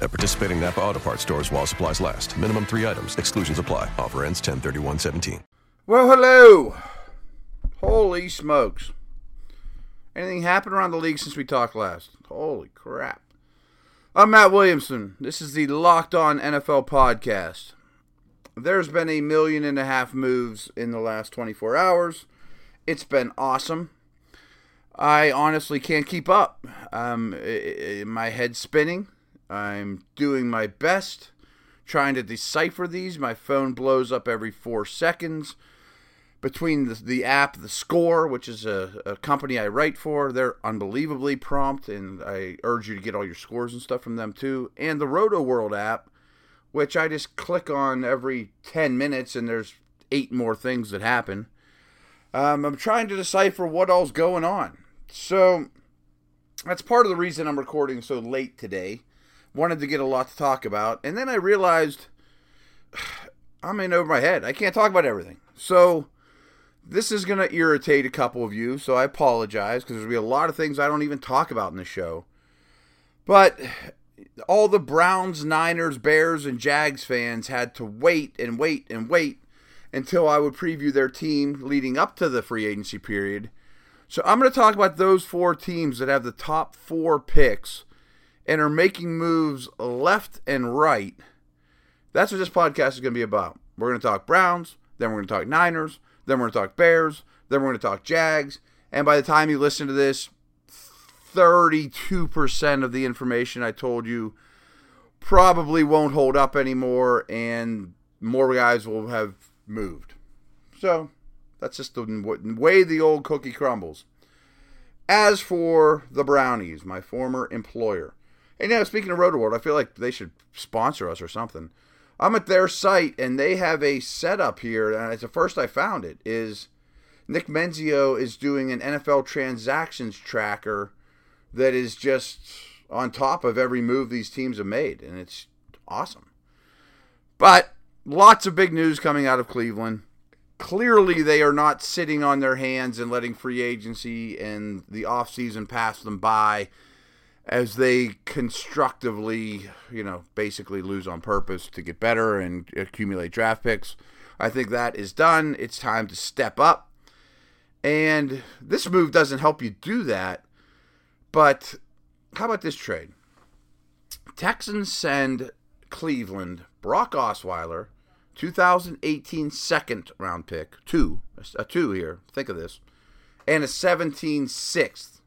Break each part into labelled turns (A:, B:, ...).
A: At participating Napa Auto Parts stores while supplies last. Minimum three items. Exclusions apply. Offer ends 10 17
B: Well, hello. Holy smokes. Anything happened around the league since we talked last? Holy crap. I'm Matt Williamson. This is the Locked On NFL podcast. There's been a million and a half moves in the last 24 hours. It's been awesome. I honestly can't keep up. Um, i- i- my head's spinning. I'm doing my best trying to decipher these. My phone blows up every four seconds. Between the, the app, the Score, which is a, a company I write for, they're unbelievably prompt, and I urge you to get all your scores and stuff from them too. And the Rotoworld app, which I just click on every 10 minutes, and there's eight more things that happen. Um, I'm trying to decipher what all's going on. So that's part of the reason I'm recording so late today. Wanted to get a lot to talk about, and then I realized I'm in over my head. I can't talk about everything. So this is going to irritate a couple of you, so I apologize because there's going to be a lot of things I don't even talk about in the show. But all the Browns, Niners, Bears, and Jags fans had to wait and wait and wait until I would preview their team leading up to the free agency period. So I'm going to talk about those four teams that have the top four picks and are making moves left and right. That's what this podcast is going to be about. We're going to talk Browns, then we're going to talk Niners, then we're going to talk Bears, then we're going to talk Jags. And by the time you listen to this, 32% of the information I told you probably won't hold up anymore, and more guys will have moved. So that's just the way the old cookie crumbles. As for the Brownies, my former employer, and now speaking of Rotoworld, I feel like they should sponsor us or something. I'm at their site and they have a setup here, and it's the first I found it. Is Nick Mensio is doing an NFL transactions tracker that is just on top of every move these teams have made, and it's awesome. But lots of big news coming out of Cleveland. Clearly, they are not sitting on their hands and letting free agency and the offseason pass them by as they constructively, you know, basically lose on purpose to get better and accumulate draft picks. I think that is done. It's time to step up. And this move doesn't help you do that. But how about this trade? Texans send Cleveland Brock Osweiler, 2018 second round pick, two, a two here. Think of this, and a 17 sixth.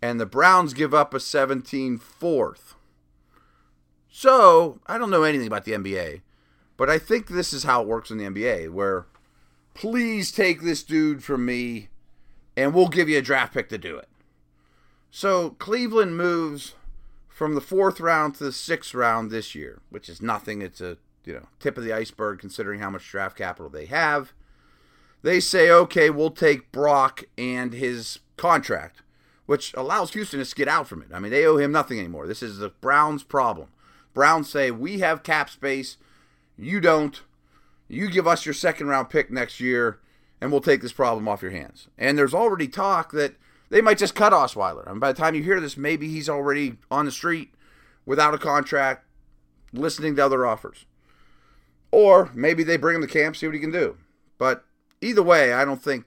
B: And the Browns give up a 17 fourth. So I don't know anything about the NBA, but I think this is how it works in the NBA, where please take this dude from me, and we'll give you a draft pick to do it. So Cleveland moves from the fourth round to the sixth round this year, which is nothing. It's a you know tip of the iceberg considering how much draft capital they have. They say, okay, we'll take Brock and his contract, which allows Houston to get out from it. I mean, they owe him nothing anymore. This is the Browns' problem. Browns say we have cap space, you don't. You give us your second round pick next year, and we'll take this problem off your hands. And there's already talk that they might just cut Osweiler. And by the time you hear this, maybe he's already on the street without a contract, listening to other offers. Or maybe they bring him to camp, see what he can do. But either way, I don't think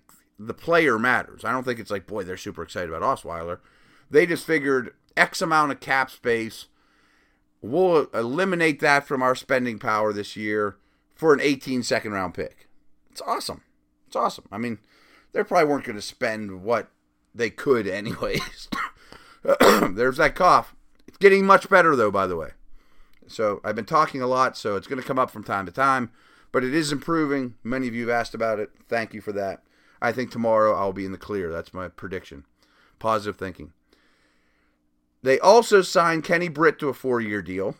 B: the player matters. I don't think it's like, boy, they're super excited about Osweiler. They just figured X amount of cap space. We'll eliminate that from our spending power this year for an 18 second round pick. It's awesome. It's awesome. I mean, they probably weren't going to spend what they could anyways. There's that cough. It's getting much better though, by the way. So I've been talking a lot, so it's going to come up from time to time, but it is improving. Many of you have asked about it. Thank you for that. I think tomorrow I'll be in the clear. That's my prediction. Positive thinking. They also signed Kenny Britt to a four-year deal.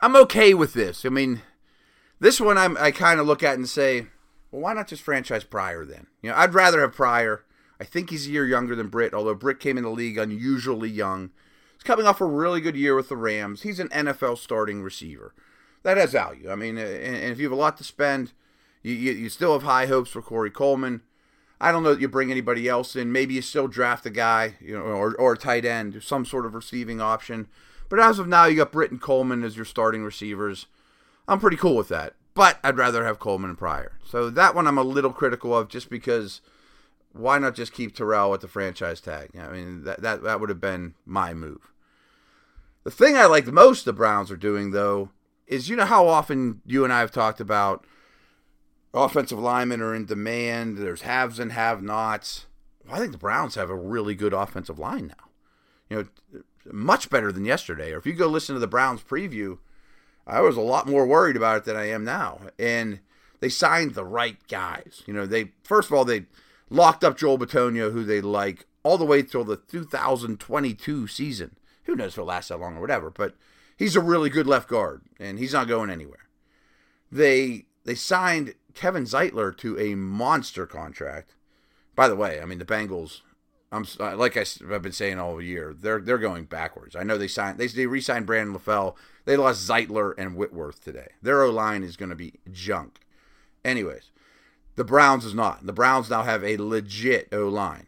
B: I'm okay with this. I mean, This one I'm, I kind of look at and say, well, why not just franchise Pryor then? You know, I'd rather have Pryor. I think he's a year younger than Britt, although Britt came in the league unusually young. He's coming off a really good year with the Rams. He's an NFL starting receiver. That has value. I mean, and if you have a lot to spend, you, you, you still have high hopes for Corey Coleman. I don't know that you bring anybody else in. Maybe you still draft a guy, you know, or, or a tight end, some sort of receiving option. But as of now, you got Britt and Coleman as your starting receivers. I'm pretty cool with that. But I'd rather have Coleman and Pryor. So that one I'm a little critical of just because why not just keep Terrell with the franchise tag? I mean, that, that, that would have been my move. The thing I like the most the Browns are doing, though, is you know how often you and I have talked about offensive linemen are in demand, there's haves and have nots. I think the Browns have a really good offensive line now. You know, much better than yesterday. Or if you go listen to the Browns preview, I was a lot more worried about it than I am now. And they signed the right guys. You know, they first of all they locked up Joel Bitonio, who they like, all the way till the 2022 season. Who knows if it'll last that long or whatever, but he's a really good left guard, and he's not going anywhere. They they signed Kevin Zeitler to a monster contract. By the way, I mean the Bengals. I'm uh, like I've been saying all year. They're they're going backwards. I know they signed they they re-signed Brandon LaFell. They lost Zeitler and Whitworth today. Their O line is going to be junk. Anyways, the Browns is not. The Browns now have a legit O line.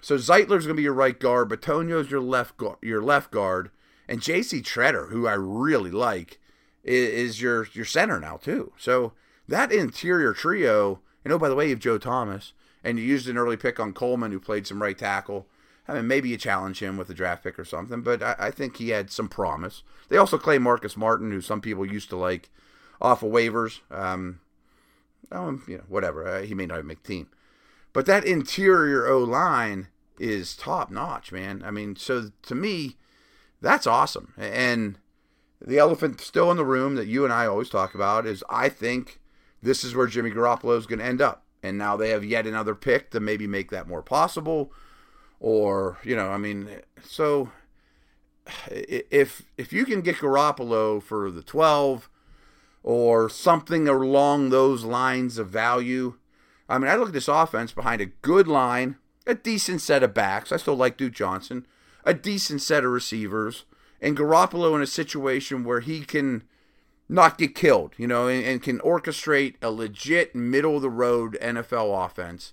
B: So Zeitler's going to be your right guard, Bitonio's your left your left guard, and J.C. Tretter, who I really like, is, your your center now too. So that interior trio, and oh by the way, you have Joe Thomas, and you used an early pick on Coleman, who played some right tackle. I mean, maybe you challenge him with a draft pick or something, but I, I think he had some promise. They also claim Marcus Martin, who some people used to like off of waivers. Um, um, you know, whatever. Uh, he may not make team. But that interior O line is top notch, man. I mean, so to me, that's awesome. And the elephant still in the room that you and I always talk about is I think this is where Jimmy Garoppolo is going to end up. And now they have yet another pick to maybe make that more possible. Or, you know, I mean, so if if you can get Garoppolo for the 12 or something along those lines of value, I mean, I look at this offense behind a good line, a decent set of backs. I still like Duke Johnson, a decent set of receivers, and Garoppolo in a situation where he can not get killed, you know, and, and can orchestrate a legit middle of the road NFL offense.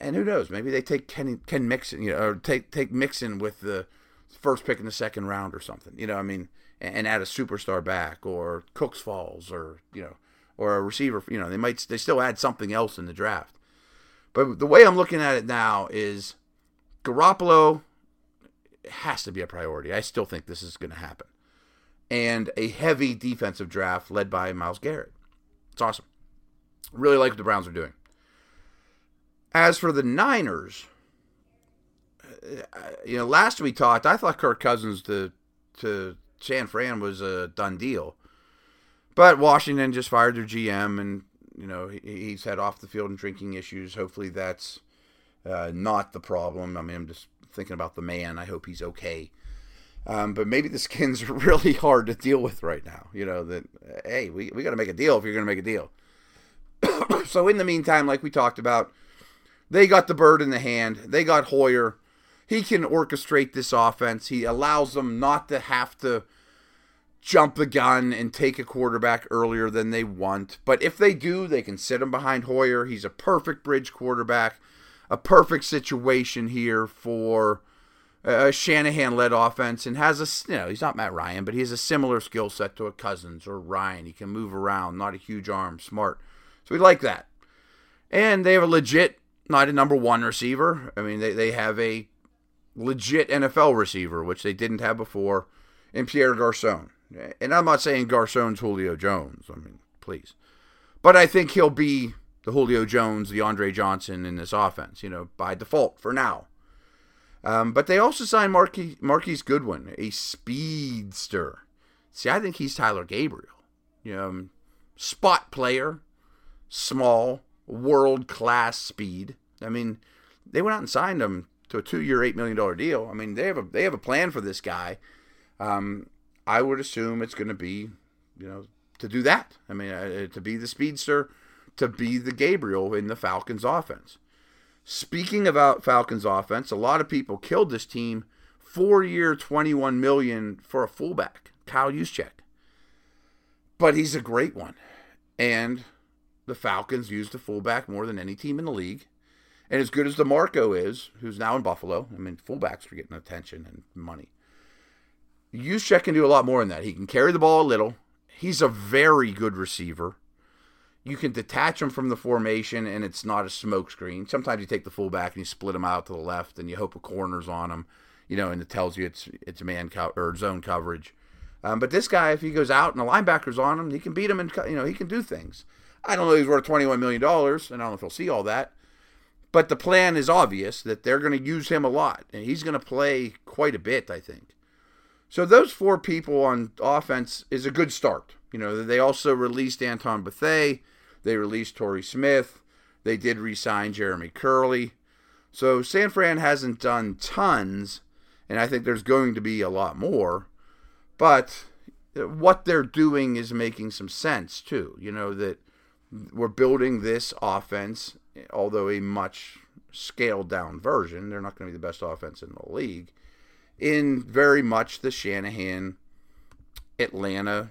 B: And who knows? Maybe they take Ken, Ken Mixon, you know, or take take Mixon with the first pick in the second round or something. You know, I mean, and, and add a superstar back or Cooks Falls or you know, or a receiver. You know, they might they still add something else in the draft. But the way I'm looking at it now is Garoppolo has to be a priority. I still think this is going to happen. And a heavy defensive draft led by Myles Garrett. It's awesome. Really like what the Browns are doing. As for the Niners, uh, you know, last we talked, I thought Kirk Cousins to to San Fran was a done deal. But Washington just fired their GM, and you know he, he's had off the field and drinking issues. Hopefully that's uh, not the problem. I mean, I'm just thinking about the man. I hope he's okay. Um, but maybe the skins are really hard to deal with right now. You know that hey, we we got to make a deal if you're going to make a deal. so in the meantime, like we talked about, they got the bird in the hand. They got Hoyer. He can orchestrate this offense. He allows them not to have to jump the gun and take a quarterback earlier than they want. But if they do, they can sit him behind Hoyer. He's a perfect bridge quarterback, a perfect situation here for a Shanahan led offense and has a, you know, he's not Matt Ryan, but he has a similar skill set to a Cousins or Ryan. He can move around, not a huge arm, smart. So we like that. And they have a legit, not a number one receiver. I mean, they, they have a legit NFL receiver, which they didn't have before, in Pierre Garcon. And I'm not saying Garcon's Julio Jones. I mean, please. But I think he'll be the Julio Jones, the Andre Johnson in this offense, you know, by default for now. Um, but they also signed Marquise, Marquise Goodwin, a speedster. See, I think he's Taylor Gabriel. You know, um, spot player, small, world class speed. I mean, they went out and signed him to a two-year, eight million dollar deal. I mean, they have a they have a plan for this guy. Um, I would assume it's going to be, you know, to do that. I mean, uh, to be the speedster, to be the Gabriel in the Falcons offense. Speaking about Falcons offense, a lot of people killed this team. Four year, 21 million for a fullback, Kyle Juszczyk. But he's a great one. And the Falcons used the fullback more than any team in the league. And as good as DiMarco is, who's now in Buffalo, I mean, fullbacks are getting attention and money. Juszczyk can do a lot more than that. He can carry the ball a little. He's a very good receiver. You can detach him from the formation, and it's not a smokescreen. Sometimes you take the fullback and you split him out to the left, and you hope a corner's on him, you know, and it tells you it's it's man co- or zone coverage. Um, but this guy, if he goes out and the linebacker's on him, he can beat him, and you know he can do things. I don't know he's worth twenty one million dollars, and I don't know if he'll see all that. But the plan is obvious that they're going to use him a lot, and he's going to play quite a bit, I think. So those four people on offense is a good start. You know, they also released Antoine Bethea. They released Torrey Smith. They did re-sign Jeremy Kerley. So San Fran hasn't done tons, and I think there's going to be a lot more. But what they're doing is making some sense too. You know that we're building this offense, although a much scaled down version. They're not going to be the best offense in the league in very much the Shanahan Atlanta,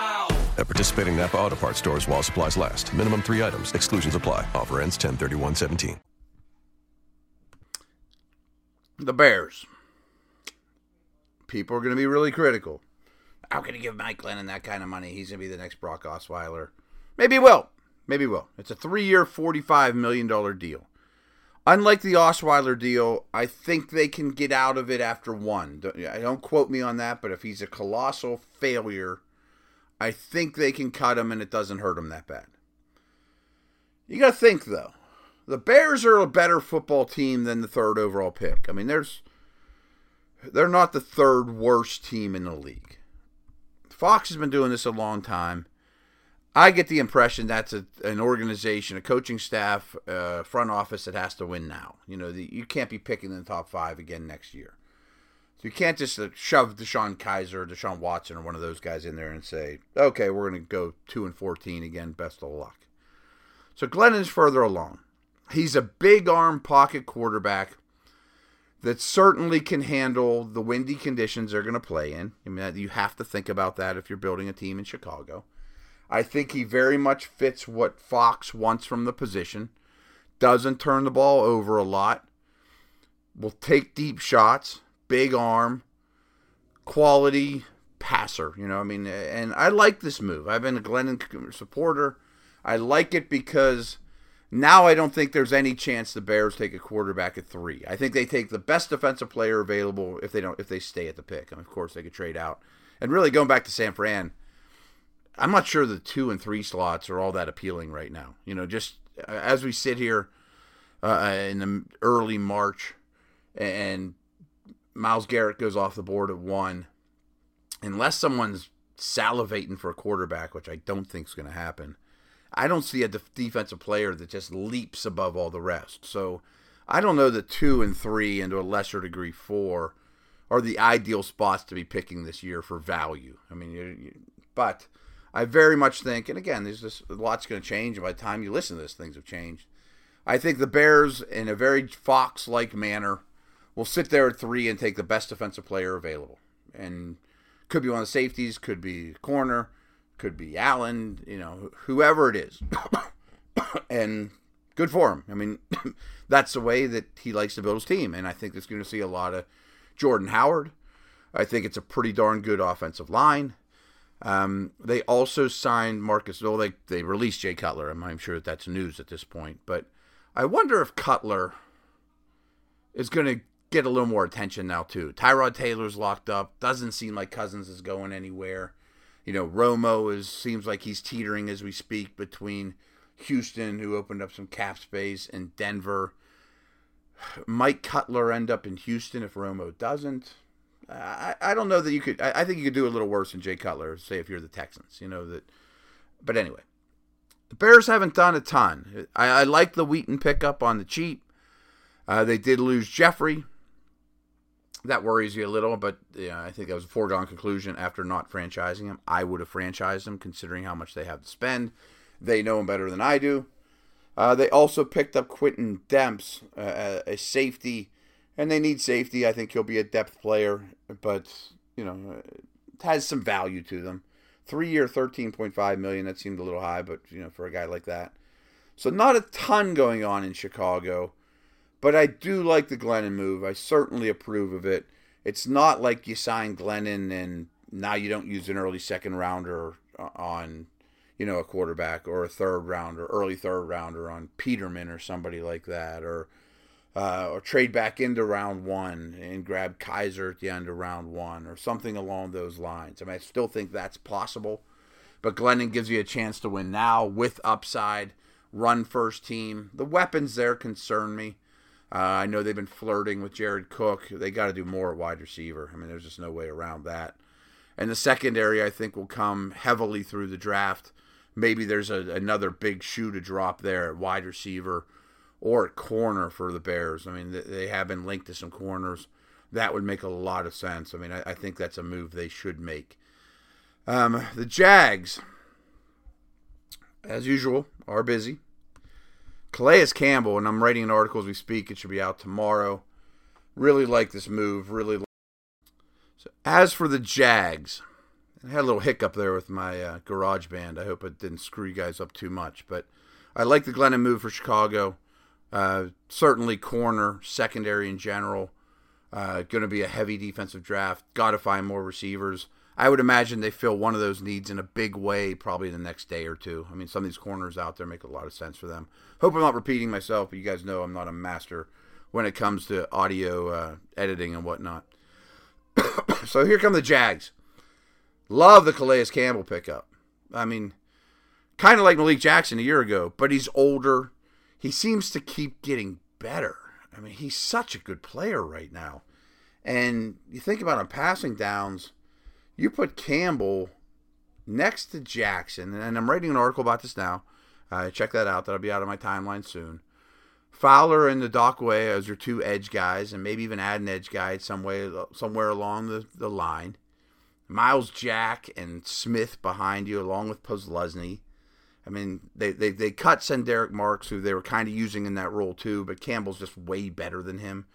A: At participating Napa Auto Parts stores while supplies last. Minimum three items. Exclusions apply. Offer ends 10-31-17.
B: The Bears. People are going to be really critical. How can you give Mike Glennon that kind of money? He's going to be the next Brock Osweiler. Maybe he will. Maybe he will. It's a three year, $45 million deal. Unlike the Osweiler deal, I think they can get out of it after one. Don't, don't quote me on that, but if he's a colossal failure, I think they can cut him and it doesn't hurt him that bad. You got to think, though. The Bears are a better football team than the third overall pick. I mean, there's they're not the third worst team in the league. Fox has been doing this a long time. I get the impression that's a, an organization, a coaching staff, uh, front office that has to win now. You know, the, you can't be picking in the top five again next year. You can't just uh, shove DeShone Kizer, Deshaun Watson, or one of those guys in there and say, "Okay, we're going to go two and fourteen again. Best of luck." So Glennon's further along. He's a big arm pocket quarterback that certainly can handle the windy conditions they're going to play in. I mean, you have to think about that if you're building a team in Chicago. I think he very much fits what Fox wants from the position. Doesn't turn the ball over a lot. Will take deep shots, big arm, quality passer. You know, I mean, and I like this move. I've been a Glennon supporter. I like it because now I don't think there's any chance the Bears take a quarterback at three. I think they take the best defensive player available if they don't if they stay at the pick. And of course they could trade out. And really going back to San Fran, I'm not sure the two and three slots are all that appealing right now. You know, just as we sit here uh, in the early March, and Myles Garrett goes off the board at one, unless someone's salivating for a quarterback, which I don't think is going to happen. I don't see a def- defensive player that just leaps above all the rest. So I don't know that two and three, and to a lesser degree four, are the ideal spots to be picking this year for value. I mean, you, you, but I very much think, and again, there's just a lot's going to change. By the time you listen to this, things have changed. I think the Bears, in a very Fox-like manner, will sit there at three and take the best defensive player available, and could be one of the safeties, could be corner, could be Allen, you know, whoever it is, and good for him. I mean, that's the way that he likes to build his team, and I think it's going to see a lot of Jordan Howard. I think it's a pretty darn good offensive line. Um, they also signed Marcus. Well, they they released Jay Cutler. I'm, I'm sure that that's news at this point, but I wonder if Cutler is going to get a little more attention now too. Tyrod Taylor's locked up. Doesn't seem like Cousins is going anywhere. You know, Romo is seems like he's teetering as we speak between Houston, who opened up some cap space, and Denver. Might Cutler end up in Houston if Romo doesn't? I, I don't know that you could. I, I think you could do a little worse than Jay Cutler, say if you're the Texans. You know that. But anyway, the Bears haven't done a ton. I, I like the Wheaton pickup on the cheap. Uh, they did lose Jeffery. That worries you a little, but yeah, I think that was a foregone conclusion after not franchising him. I would have franchised him considering how much they have to spend. They know him better than I do. Uh, they also picked up Quintin Demps, uh, a safety, and they need safety. I think he'll be a depth player, but you know, it has some value to them. Three year, thirteen point five million. That seemed a little high, but you know, for a guy like that, so not a ton going on in Chicago. But I do like the Glennon move. I certainly approve of it. It's not like you sign Glennon and now you don't use an early second rounder on, you know, a quarterback or a third rounder, early third rounder on Peterman or somebody like that, or uh, or trade back into round one and grab Kizer at the end of round one or something along those lines. I mean, I still think that's possible, but Glennon gives you a chance to win now with upside. Run first team. The weapons there concern me. Uh, I know they've been flirting with Jared Cook. They got to do more at wide receiver. I mean, there's just no way around that. And the secondary, I think, will come heavily through the draft. Maybe there's a, another big shoe to drop there at wide receiver or at corner for the Bears. I mean, they have been linked to some corners. That would make a lot of sense. I mean, I, I think that's a move they should make. Um, the Jags, as usual, are busy. Calais Campbell, and I'm writing an article as we speak. It should be out tomorrow. Really like this move. Really. Like so as for the Jags, I had a little hiccup there with my uh, garage band. I hope it didn't screw you guys up too much. But I like the Glennon move for Chicago. Uh, certainly corner, secondary in general. Uh, going to be a heavy defensive draft. Got to find more receivers. I would imagine they fill one of those needs in a big way probably in the next day or two. I mean, some of these corners out there make a lot of sense for them. Hope I'm not repeating myself, but you guys know I'm not a master when it comes to audio uh, editing and whatnot. so here come the Jags. Love the Calais Campbell pickup. I mean, kind of like Malik Jackson a year ago, but he's older. He seems to keep getting better. I mean, he's such a good player right now. And you think about him passing downs you put Campbell next to Jackson, and I'm writing an article about this now. Uh, check that out. That'll be out of my timeline soon. Fowler and Ngakoue as your two edge guys, and maybe even add an edge guy some way, somewhere along the, the line. Myles Jack and Smith behind you, along with Posluszny. I mean, they, they, they cut Sen'Derrick Marks, who they were kind of using in that role too, but Campbell's just way better than him.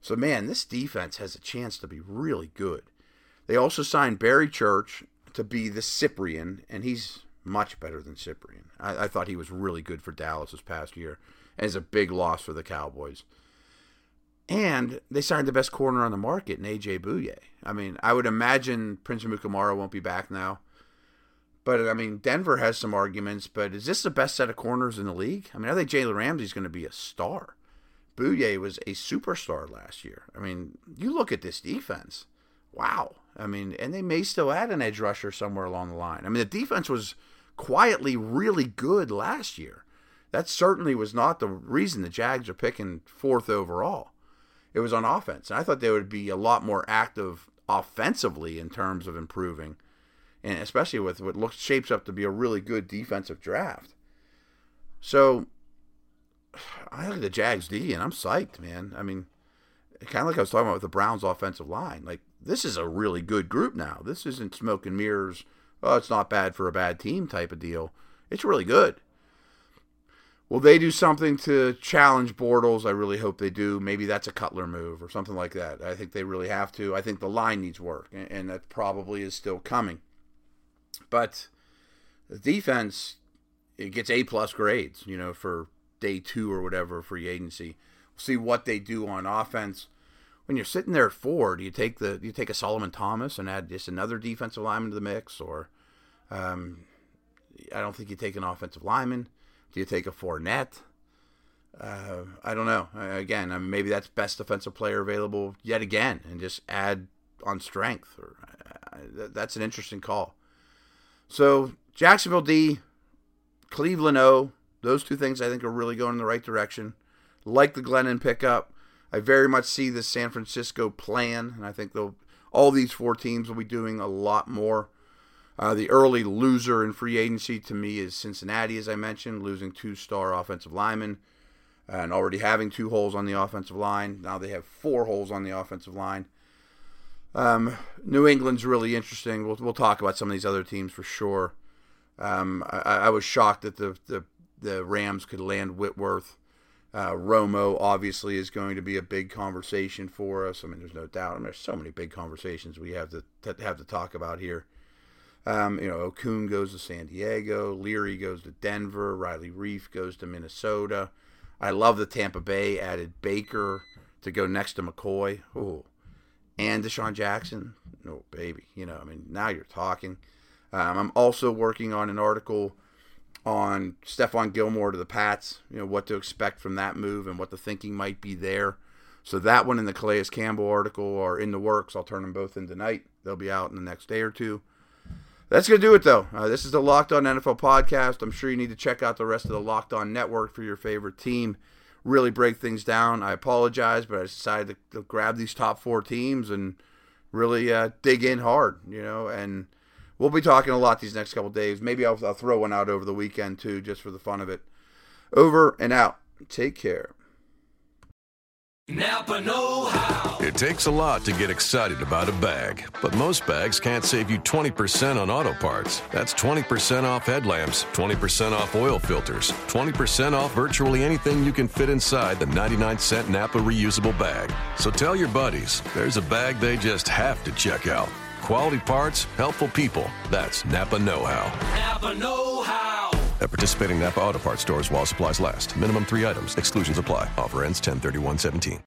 B: So, man, this defense has a chance to be really good. They also signed Barry Church to be the Cyprien, and he's much better than Cyprien. I, I thought he was really good for Dallas this past year, and is a big loss for the Cowboys. And they signed the best corner on the market in AJ Bouye. I mean, I would imagine Prince Amukamara won't be back now. But I mean, Denver has some arguments. But is this the best set of corners in the league? I mean, I think Jalen Ramsey's going to be a star. Bouye was a superstar last year. I mean, you look at this defense. Wow. I mean, and they may still add an edge rusher somewhere along the line. I mean, the defense was quietly really good last year. That certainly was not the reason the Jags are picking fourth overall. It was on offense. And I thought they would be a lot more active offensively in terms of improving, and especially with what looks shapes up to be a really good defensive draft. So I at the Jags D, and I'm psyched, man. I mean, kind of like I was talking about with the Browns' offensive line. Like this is a really good group now. This isn't smoke and mirrors. Oh, it's not bad for a bad team type of deal. It's really good. Will they do something to challenge Bortles? I really hope they do. Maybe that's a Cutler move or something like that. I think they really have to. I think the line needs work, and that probably is still coming. But the defense, it gets A plus grades, you know, for day two or whatever free agency. We'll see what they do on offense when you're sitting there at four, do you take the you take a Solomon Thomas and add just another defensive lineman to the mix, or um, I don't think you take an offensive lineman. Do you take a Fournette? Uh, I don't know. Again, I mean, maybe that's best defensive player available yet again, and just add on strength. Or that's an interesting call. So Jacksonville D, Cleveland O, those two things I think are really going in the right direction. Like the Glennon pickup. I very much see the San Francisco plan, and I think they'll all these four teams will be doing a lot more. Uh, the early loser in free agency to me is Cincinnati, as I mentioned, losing two star offensive linemen and already having two holes on the offensive line. Now they have four holes on the offensive line. Um, New England's really interesting. We'll, we'll talk about some of these other teams for sure. Um, I, I, was shocked that the, the, the Rams could land Whitworth. Uh, Romo obviously is going to be a big conversation for us. I mean, there's no doubt. I mean, there's so many big conversations we have to, to have to talk about here. Um, you know, Okung goes to San Diego, Leary goes to Denver, Riley Reiff goes to Minnesota. I love the Tampa Bay added Baker to go next to McCoy. Oh, and DeSean Jackson. No, baby. You know, I mean, now you're talking. Um, I'm also working on an article on Stephon Gilmore to the Pats, you know, what to expect from that move and what the thinking might be there. So that one and the Calais Campbell article are in the works. I'll turn them both in tonight. They'll be out in the next day or two. That's going to do it, though. Uh, this is the Locked On NFL podcast. I'm sure you need to check out the rest of the Locked On Network for your favorite team. Really break things down. I apologize, but I decided to, to grab these top four teams and really uh, dig in hard, you know, and – we'll be talking a lot these next couple days. Maybe I'll, I'll throw one out over the weekend too, just for the fun of it. Over and out. Take care.
C: Napa Know How.
A: It takes a lot to get excited about a bag, but most bags can't save you 20% on auto parts. That's 20% off headlamps, 20% off oil filters, 20% off virtually anything you can fit inside the 99 cent Napa reusable bag. So tell your buddies there's a bag they just have to check out. Quality parts, helpful people. That's Napa Know How.
C: Napa Know How.
A: At participating Napa Auto Parts stores while supplies last. Minimum three items. Exclusions apply. Offer ends 10 31 17.